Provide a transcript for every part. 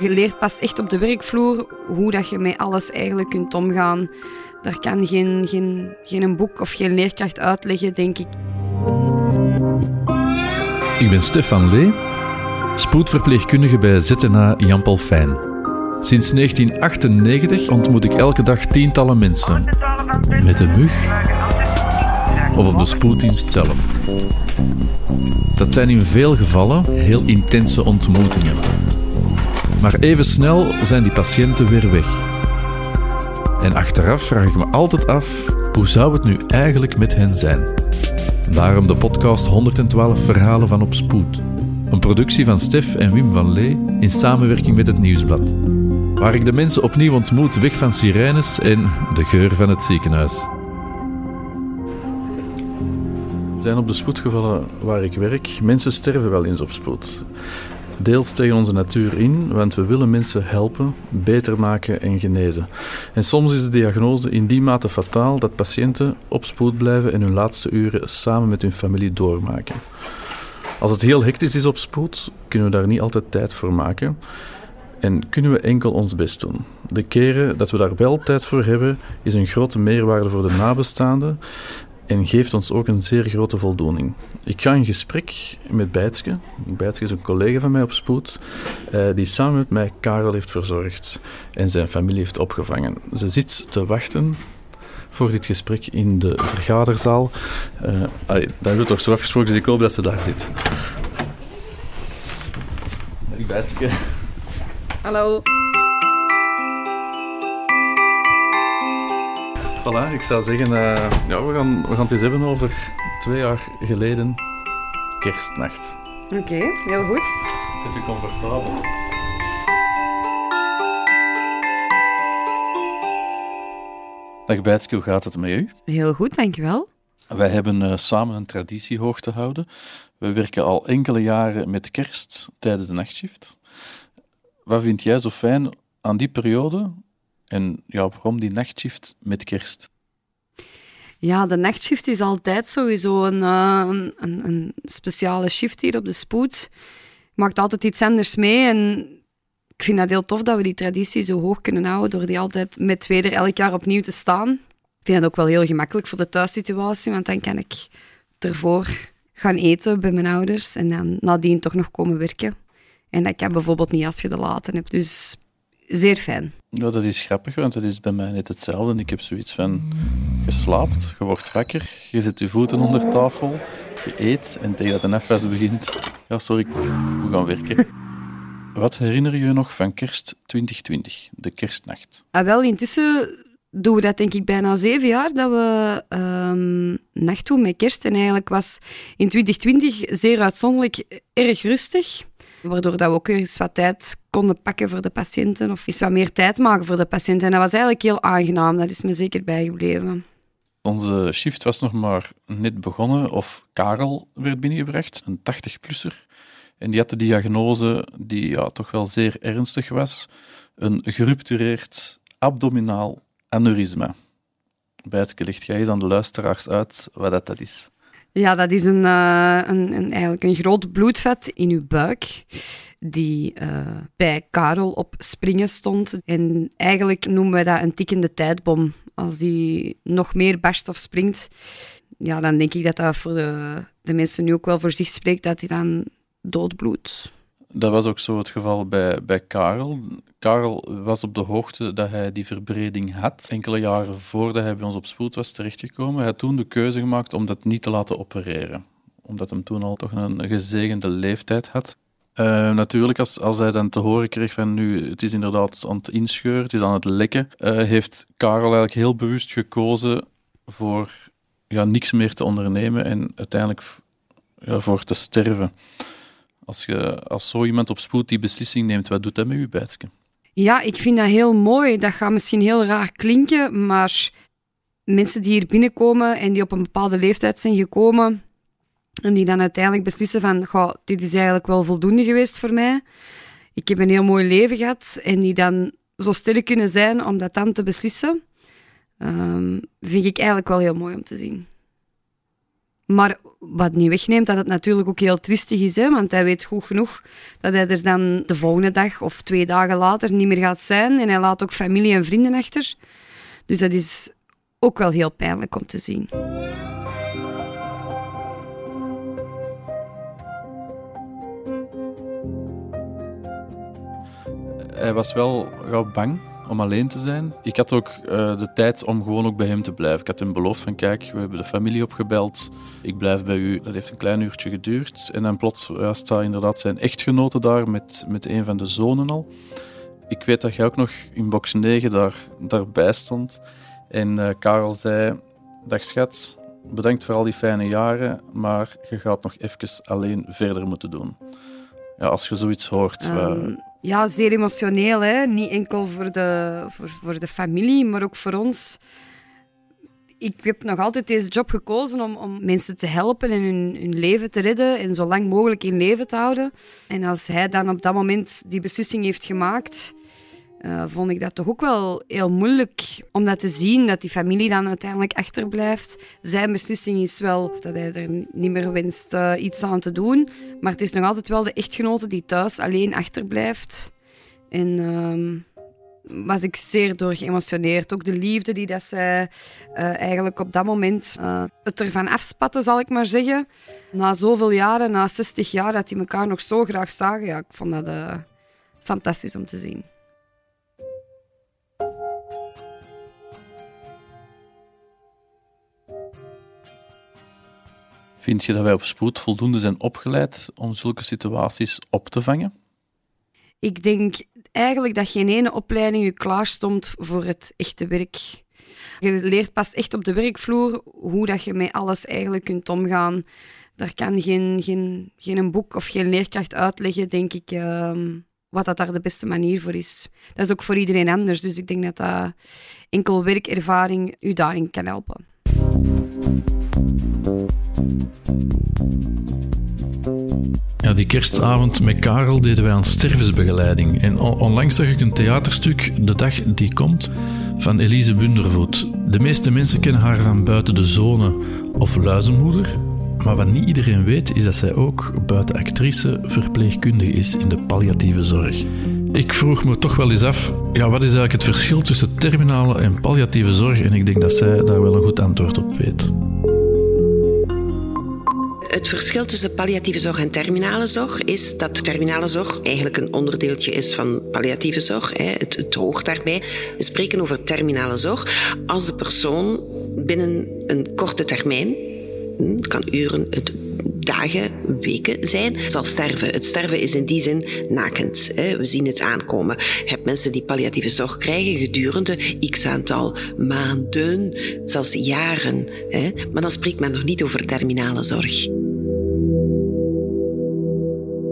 Je leert pas echt op de werkvloer hoe dat je met alles eigenlijk kunt omgaan. Daar kan geen, geen, geen boek of geen leerkracht uitleggen, denk ik. Ik ben Stefan Lee, spoedverpleegkundige bij ZNA Jan Paul Fijn. Sinds 1998 ontmoet ik elke dag tientallen mensen. Met een mug of op de spoeddienst zelf. Dat zijn in veel gevallen heel intense ontmoetingen. Maar even snel zijn die patiënten weer weg. En achteraf vraag ik me altijd af, hoe zou het nu eigenlijk met hen zijn? Daarom de podcast 112 Verhalen van op Spoed. Een productie van Stef en Wim van Lee in samenwerking met het Nieuwsblad. Waar ik de mensen opnieuw ontmoet weg van sirenes en de geur van het ziekenhuis. We zijn op de spoedgevallen waar ik werk. Mensen sterven wel eens op spoed. Deels tegen onze natuur in, want we willen mensen helpen, beter maken en genezen. En soms is de diagnose in die mate fataal dat patiënten op spoed blijven en hun laatste uren samen met hun familie doormaken. Als het heel hectisch is op spoed, kunnen we daar niet altijd tijd voor maken. En kunnen we enkel ons best doen. De keren dat we daar wel tijd voor hebben, is een grote meerwaarde voor de nabestaanden en geeft ons ook een zeer grote voldoening. Ik ga in gesprek met Bijtske. Bijtske is een collega van mij op spoed, eh, die samen met mij Karel heeft verzorgd en zijn familie heeft opgevangen. Ze zit te wachten voor dit gesprek in de vergaderzaal. Uh, dat hebben we toch zo afgesproken, dus ik hoop dat ze daar zit. Dag Bijtske. Hallo. Voilà, ik zou zeggen, uh, ja, we, gaan, we gaan het eens hebben over twee jaar geleden kerstnacht. Oké, heel goed. Zit u comfortabel? Dag Bijtske, hoe gaat het met u? Heel goed, dankjewel. Wij hebben uh, samen een traditie hoog te houden. We werken al enkele jaren met kerst tijdens de nachtshift. Wat vind jij zo fijn aan die periode en ja, waarom die nachtshift met kerst? Ja, de nachtshift is altijd sowieso een, uh, een, een, speciale shift hier op de spoed. Maakt altijd iets anders mee en ik vind dat heel tof dat we die traditie zo hoog kunnen houden door die altijd met twee er elk jaar opnieuw te staan. Ik vind dat ook wel heel gemakkelijk voor de thuissituatie, want dan kan ik ervoor gaan eten bij mijn ouders en dan nadien toch nog komen werken. En dat kan bijvoorbeeld niet als je de laten hebt. Dus zeer fijn. Ja, dat is grappig, want het is bij mij net hetzelfde. Ik heb zoiets van, je slaapt, je wordt wakker, je zet je voeten onder tafel, je eet en tegen dat de afwas begint, ja sorry, we gaan werken. Wat herinner je je nog van kerst 2020, de kerstnacht? Ah, wel, intussen doen we dat denk ik bijna zeven jaar, dat we um, nacht doen met kerst. En eigenlijk was in 2020 zeer uitzonderlijk erg rustig. Waardoor dat we ook eens wat tijd konden pakken voor de patiënten of eens wat meer tijd maken voor de patiënten. En dat was eigenlijk heel aangenaam, dat is me zeker bijgebleven. Onze shift was nog maar net begonnen, of Karel werd binnengebracht, een 80-plusser. En die had de diagnose die ja, toch wel zeer ernstig was. Een geruptureerd abdominaal aneurysma. Bijtske, ligt jij eens aan de luisteraars uit wat dat, dat is? Ja, dat is een, uh, een, een, eigenlijk een groot bloedvet in uw buik die uh, bij Karel op springen stond. En eigenlijk noemen we dat een tikkende tijdbom. Als die nog meer barst of springt, ja, dan denk ik dat dat voor de, de mensen nu ook wel voor zich spreekt, dat hij dan doodbloedt. Dat was ook zo het geval bij, bij Karel. Karel was op de hoogte dat hij die verbreding had. Enkele jaren voordat hij bij ons op spoed was terechtgekomen. Hij had toen de keuze gemaakt om dat niet te laten opereren. Omdat hij toen al toch een gezegende leeftijd had. Uh, natuurlijk, als, als hij dan te horen kreeg van nu, het is inderdaad aan het inscheuren, het is aan het lekken, uh, heeft Karel eigenlijk heel bewust gekozen voor ja, niks meer te ondernemen en uiteindelijk ja, voor te sterven. Als, je, als zo iemand op spoed die beslissing neemt, wat doet dat met je bijtje? Ja, ik vind dat heel mooi. Dat gaat misschien heel raar klinken, maar mensen die hier binnenkomen en die op een bepaalde leeftijd zijn gekomen en die dan uiteindelijk beslissen van, goh, dit is eigenlijk wel voldoende geweest voor mij. Ik heb een heel mooi leven gehad en die dan zo sterk kunnen zijn om dat dan te beslissen, um, vind ik eigenlijk wel heel mooi om te zien. Maar wat niet wegneemt dat het natuurlijk ook heel triestig is, hè, want hij weet goed genoeg dat hij er dan de volgende dag of twee dagen later niet meer gaat zijn. En hij laat ook familie en vrienden achter. Dus dat is ook wel heel pijnlijk om te zien. Hij was wel gauw bang om alleen te zijn. Ik had ook uh, de tijd om gewoon ook bij hem te blijven. Ik had hem beloofd van kijk, we hebben de familie opgebeld. Ik blijf bij u. Dat heeft een klein uurtje geduurd. En dan plots staat inderdaad zijn echtgenote daar met, met een van de zonen al. Ik weet dat jij ook nog in box 9 daar, daarbij stond. En uh, Karel zei, dag schat, bedankt voor al die fijne jaren, maar je gaat nog even alleen verder moeten doen. Ja, als je zoiets hoort... Um, ja, zeer emotioneel. Hè? Niet enkel voor de, voor, voor de familie, maar ook voor ons. Ik heb nog altijd deze job gekozen om, om mensen te helpen en hun, hun leven te redden en zo lang mogelijk in leven te houden. En als hij dan op dat moment die beslissing heeft gemaakt, uh, vond ik dat toch ook wel heel moeilijk om dat te zien, dat die familie dan uiteindelijk achterblijft. Zijn beslissing is wel dat hij er niet meer wenst uh, iets aan te doen, maar het is nog altijd wel de echtgenote die thuis alleen achterblijft. En uh, was ik zeer door geëmotioneerd. Ook de liefde die dat zij uh, eigenlijk op dat moment het ervan afspatten, zal ik maar zeggen. Na zoveel jaren, na 60 jaar, dat die elkaar nog zo graag zagen. Ja, ik vond dat fantastisch om te zien. Vind je dat wij op spoed voldoende zijn opgeleid om zulke situaties op te vangen? Ik denk eigenlijk dat geen ene opleiding je klaarstond voor het echte werk. Je leert pas echt op de werkvloer hoe dat je met alles eigenlijk kunt omgaan. Daar kan geen, geen, geen boek of geen leerkracht uitleggen, denk ik, ehm, wat dat daar de beste manier voor is. Dat is ook voor iedereen anders, dus ik denk dat dat enkel werkervaring u daarin kan helpen. Die kerstavond met Karel deden wij aan stervensbegeleiding. En onlangs zag ik een theaterstuk, De Dag Die Komt, van Elise Bundervoet. De meeste mensen kennen haar van Buiten de Zone of Luizenmoeder. Maar wat niet iedereen weet, is dat zij ook buiten actrice verpleegkundige is in de palliatieve zorg. Ik vroeg me toch wel eens af, ja, wat is eigenlijk het verschil tussen terminale en palliatieve zorg? En ik denk dat zij daar wel een goed antwoord op weet het verschil tussen palliatieve zorg en terminale zorg is dat terminale zorg eigenlijk een onderdeeltje is van palliatieve zorg. Het, het hoort daarbij. We spreken over terminale zorg als de persoon binnen een korte termijn, hm, het kan uren, dagen, weken zijn, zal sterven. Het sterven is in die zin nakend. We zien het aankomen. Je hebt mensen die palliatieve zorg krijgen gedurende x aantal maanden, zelfs jaren. Maar dan spreekt men nog niet over terminale zorg.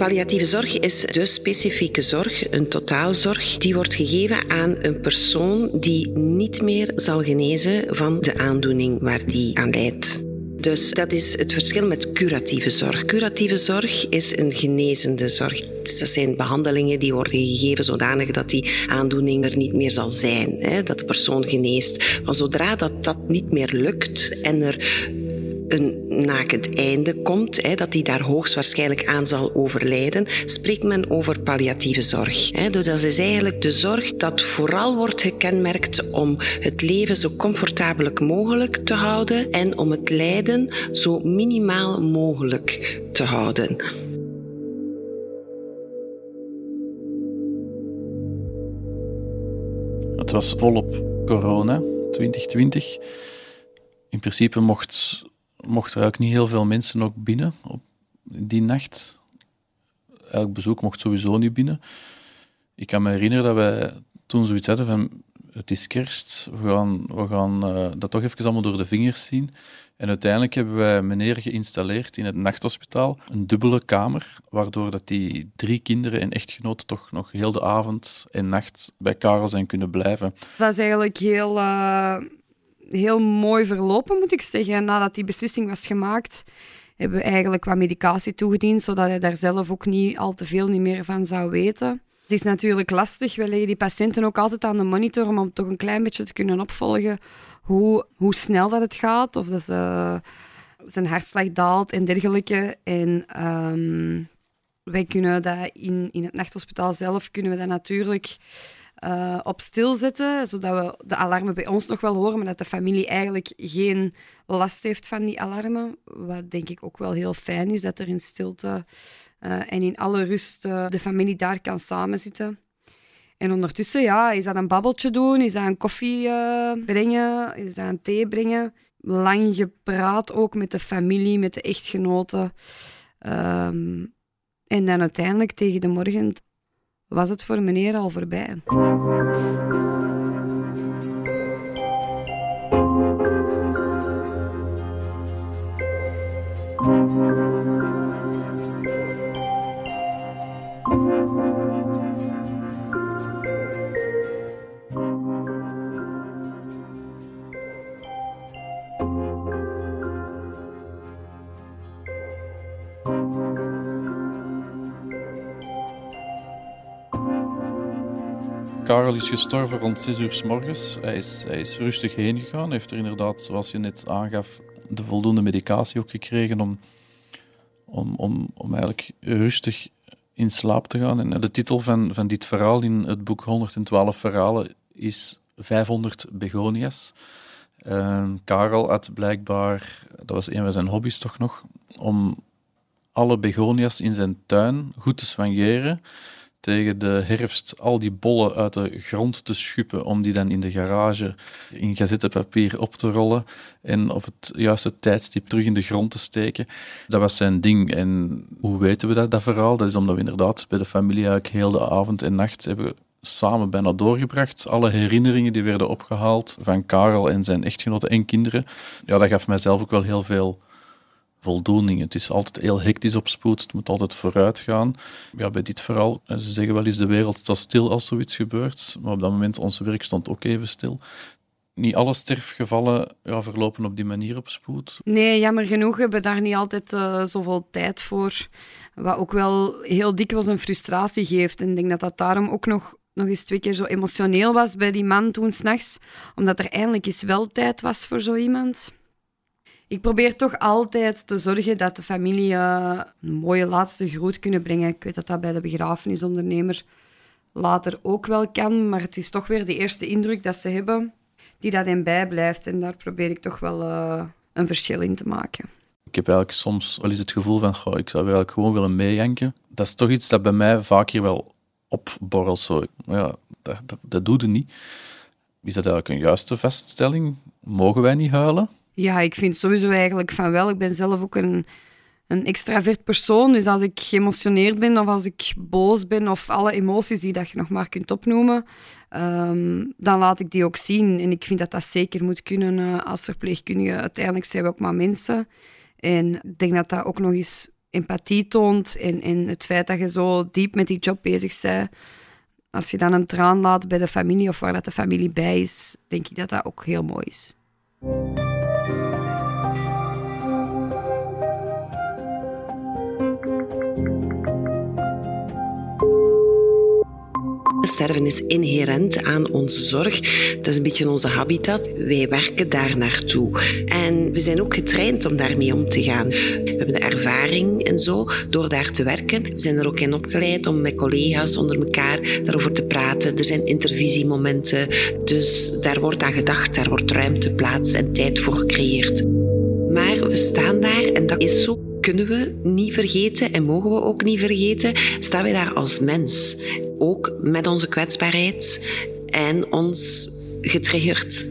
Palliatieve zorg is de specifieke zorg, een totaalzorg, die wordt gegeven aan een persoon die niet meer zal genezen van de aandoening waar die aan leidt. Dus dat is het verschil met curatieve zorg. Curatieve zorg is een genezende zorg. Dat zijn behandelingen die worden gegeven zodanig dat die aandoening er niet meer zal zijn. Hè, dat de persoon geneest. Maar zodra dat, dat niet meer lukt en er een nakend einde komt, hè, dat hij daar hoogstwaarschijnlijk aan zal overlijden, spreekt men over palliatieve zorg. Hè. Dus dat is eigenlijk de zorg dat vooral wordt gekenmerkt om het leven zo comfortabel mogelijk te houden en om het lijden zo minimaal mogelijk te houden. Het was volop corona, 2020. In principe mocht mochten er ook niet heel veel mensen ook binnen op die nacht. Elk bezoek mocht sowieso niet binnen. Ik kan me herinneren dat wij toen zoiets hadden van het is kerst, we gaan, we gaan uh, dat toch even allemaal door de vingers zien. En uiteindelijk hebben wij meneer geïnstalleerd in het nachthospitaal, een dubbele kamer, waardoor dat die drie kinderen en echtgenoten toch nog heel de avond en nacht bij Karel zijn kunnen blijven. Dat is eigenlijk heel... Uh heel mooi verlopen, moet ik zeggen. Nadat die beslissing was gemaakt, hebben we eigenlijk wat medicatie toegediend, zodat hij daar zelf ook niet al te veel niet meer van zou weten. Het is natuurlijk lastig. We leggen die patiënten ook altijd aan de monitor om toch een klein beetje te kunnen opvolgen hoe, hoe snel dat het gaat. Of dat ze zijn hartslag daalt en dergelijke. En ehm, wij kunnen dat in, in het nachthospitaal zelf kunnen we dat natuurlijk uh, op stil zetten, zodat we de alarmen bij ons nog wel horen, maar dat de familie eigenlijk geen last heeft van die alarmen. Wat denk ik ook wel heel fijn is, dat er in stilte uh, en in alle rust uh, de familie daar kan samenzitten. En ondertussen ja, is dat een babbeltje doen, is dat een koffie brengen, is dat een thee brengen. Lang gepraat ook met de familie, met de echtgenoten. Um, en dan uiteindelijk tegen de morgen was het voor meneer al voorbij. Karel is gestorven rond 6 uur s morgens. Hij is, hij is rustig heen gegaan. Heeft er inderdaad, zoals je net aangaf, de voldoende medicatie ook gekregen om, om, om, om eigenlijk rustig in slaap te gaan. En de titel van, van dit verhaal in het boek 112 verhalen is 500 begonia's. Uh, Karel had blijkbaar, dat was een van zijn hobby's toch nog, om alle begonia's in zijn tuin goed te swangeren tegen de herfst al die bollen uit de grond te schuppen om die dan in de garage in gazettepapier op te rollen en op het juiste tijdstip terug in de grond te steken. Dat was zijn ding. En hoe weten we dat, dat verhaal? Dat is omdat we inderdaad bij de familie eigenlijk heel de avond en nacht hebben samen bijna doorgebracht. Alle herinneringen die werden opgehaald van Karel en zijn echtgenoten en kinderen. Ja, dat gaf mijzelf ook wel heel veel voldoening. Het is altijd heel hectisch op spoed, het moet altijd vooruit gaan. Ja, bij dit verhaal, ze zeggen wel eens de wereld staat stil als zoiets gebeurt, maar op dat moment onze werk stond ook even stil. Niet alle sterfgevallen ja, verlopen op die manier op spoed. Nee, jammer genoeg hebben we daar niet altijd uh, zoveel tijd voor. Wat ook wel heel dikwijls een frustratie geeft. En ik denk dat dat daarom ook nog, nog eens twee keer zo emotioneel was bij die man toen s'nachts. Omdat er eindelijk eens wel tijd was voor zo iemand ik probeer toch altijd te zorgen dat de familie uh, een mooie laatste groet kunnen brengen. Ik weet dat dat bij de begrafenisondernemer later ook wel kan, maar het is toch weer de eerste indruk dat ze hebben die dat in bijblijft. En daar probeer ik toch wel uh, een verschil in te maken. Ik heb eigenlijk soms wel eens het gevoel van, goh, ik zou eigenlijk gewoon willen meejanken. Dat is toch iets dat bij mij vaak hier wel opborrelt. Zo. Ja, dat, dat, dat niet. Is dat eigenlijk een juiste vaststelling? Mogen wij niet huilen? Ja, ik vind sowieso eigenlijk van wel. Ik ben zelf ook een, een extravert persoon. Dus als ik geëmotioneerd ben of als ik boos ben of alle emoties die dat je nog maar kunt opnoemen, ehm, dan laat ik die ook zien. En ik vind dat dat zeker moet kunnen uh, als verpleegkundige. Uiteindelijk zijn we ook maar mensen. En ik denk dat dat ook nog eens empathie toont. En, en het feit dat je zo diep met die job bezig bent. Als je dan een traan laat bij de familie of waar dat de familie bij is, denk ik dat dat ook heel mooi is. Sterven is inherent aan onze zorg. Dat is een beetje onze habitat. Wij werken daar naartoe. En we zijn ook getraind om daarmee om te gaan. We hebben de ervaring en zo door daar te werken. We zijn er ook in opgeleid om met collega's onder elkaar daarover te praten. Er zijn intervisiemomenten. Dus daar wordt aan gedacht. Daar wordt ruimte, plaats en tijd voor gecreëerd. Maar we staan daar en dat is zo kunnen we niet vergeten en mogen we ook niet vergeten, staan wij daar als mens. Ook met onze kwetsbaarheid en ons getriggerd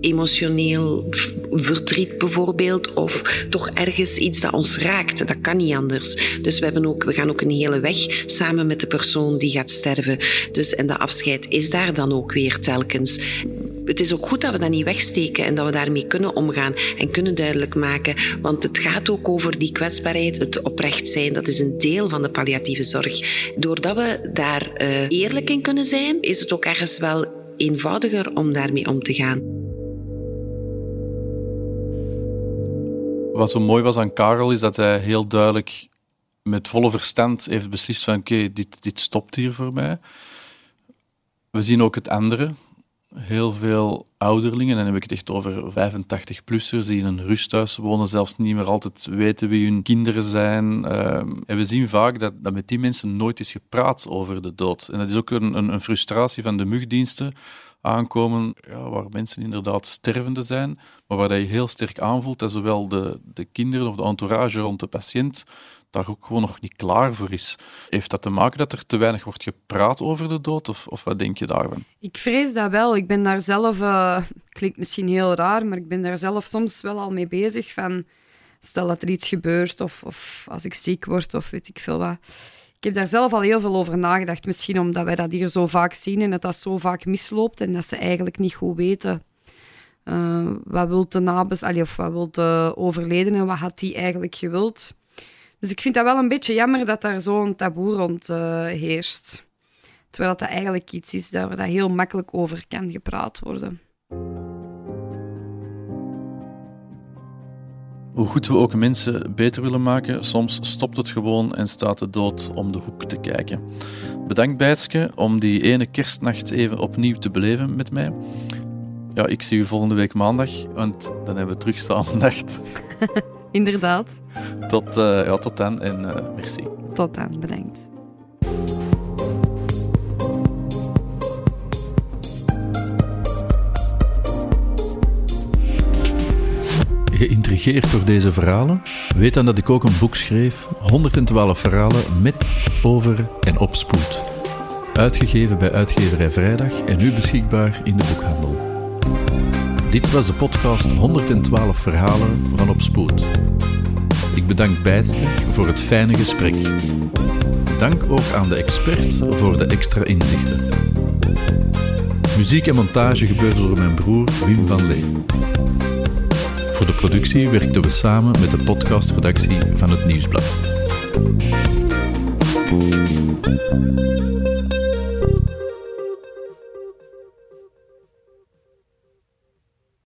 emotioneel verdriet bijvoorbeeld, of toch ergens iets dat ons raakt. Dat kan niet anders. Dus we, hebben ook, we gaan ook een hele weg samen met de persoon die gaat sterven. Dus, en de afscheid is daar dan ook weer telkens het is ook goed dat we dat niet wegsteken en dat we daarmee kunnen omgaan en kunnen duidelijk maken. Want het gaat ook over die kwetsbaarheid, het oprecht zijn. Dat is een deel van de palliatieve zorg. Doordat we daar uh, eerlijk in kunnen zijn, is het ook ergens wel eenvoudiger om daarmee om te gaan. Wat zo mooi was aan Karel is dat hij heel duidelijk met volle verstand heeft beslist van oké, dit, dit stopt hier voor mij. We zien ook het andere Heel veel ouderlingen, en dan heb ik het echt over 85-plussers die in een rusthuis wonen, zelfs niet meer altijd weten wie hun kinderen zijn. Ehm, en we zien vaak dat, dat met die mensen nooit is gepraat over de dood. En dat is ook een, een, een frustratie van de mugdiensten aankomen ja, waar mensen inderdaad stervende zijn, maar waar je heel sterk aanvoelt dat zowel de, de kinderen of de entourage rond de patiënt daar ook gewoon nog niet klaar voor is. Heeft dat te maken dat er te weinig wordt gepraat over de dood, of, of wat denk je daarvan? Ik vrees dat wel. Ik ben daar zelf, uh, klinkt misschien heel raar, maar ik ben daar zelf soms wel al mee bezig van, stel dat er iets gebeurt, of, of als ik ziek word, of weet ik veel wat. Ik heb daar zelf al heel veel over nagedacht. Misschien omdat wij dat hier zo vaak zien en dat dat zo vaak misloopt en dat ze eigenlijk niet goed weten. Uh, wat wil de nabes, of wat wil de overledene, wat had die eigenlijk gewild? Dus ik vind dat wel een beetje jammer dat daar zo'n taboe rond uh, heerst. Terwijl dat eigenlijk iets is waar dat heel makkelijk over kan gepraat worden. Hoe goed we ook mensen beter willen maken, soms stopt het gewoon en staat de dood om de hoek te kijken. Bedankt Bijtske om die ene kerstnacht even opnieuw te beleven met mij. Ja, ik zie u volgende week maandag, want dan hebben we terug samen nacht. Inderdaad. Tot, uh, ja, tot dan en uh, merci. Tot dan, bedankt. Geïntrigeerd door deze verhalen? Weet dan dat ik ook een boek schreef, 112 verhalen met, over en op spoed. Uitgegeven bij Uitgeverij Vrijdag en nu beschikbaar in de boekhandel. Dit was de podcast 112 verhalen van Op Spoed. Ik bedank Bijtske voor het fijne gesprek. Dank ook aan de expert voor de extra inzichten. Muziek en montage gebeurde door mijn broer Wim van Lee. Voor de productie werkten we samen met de podcastredactie van het Nieuwsblad.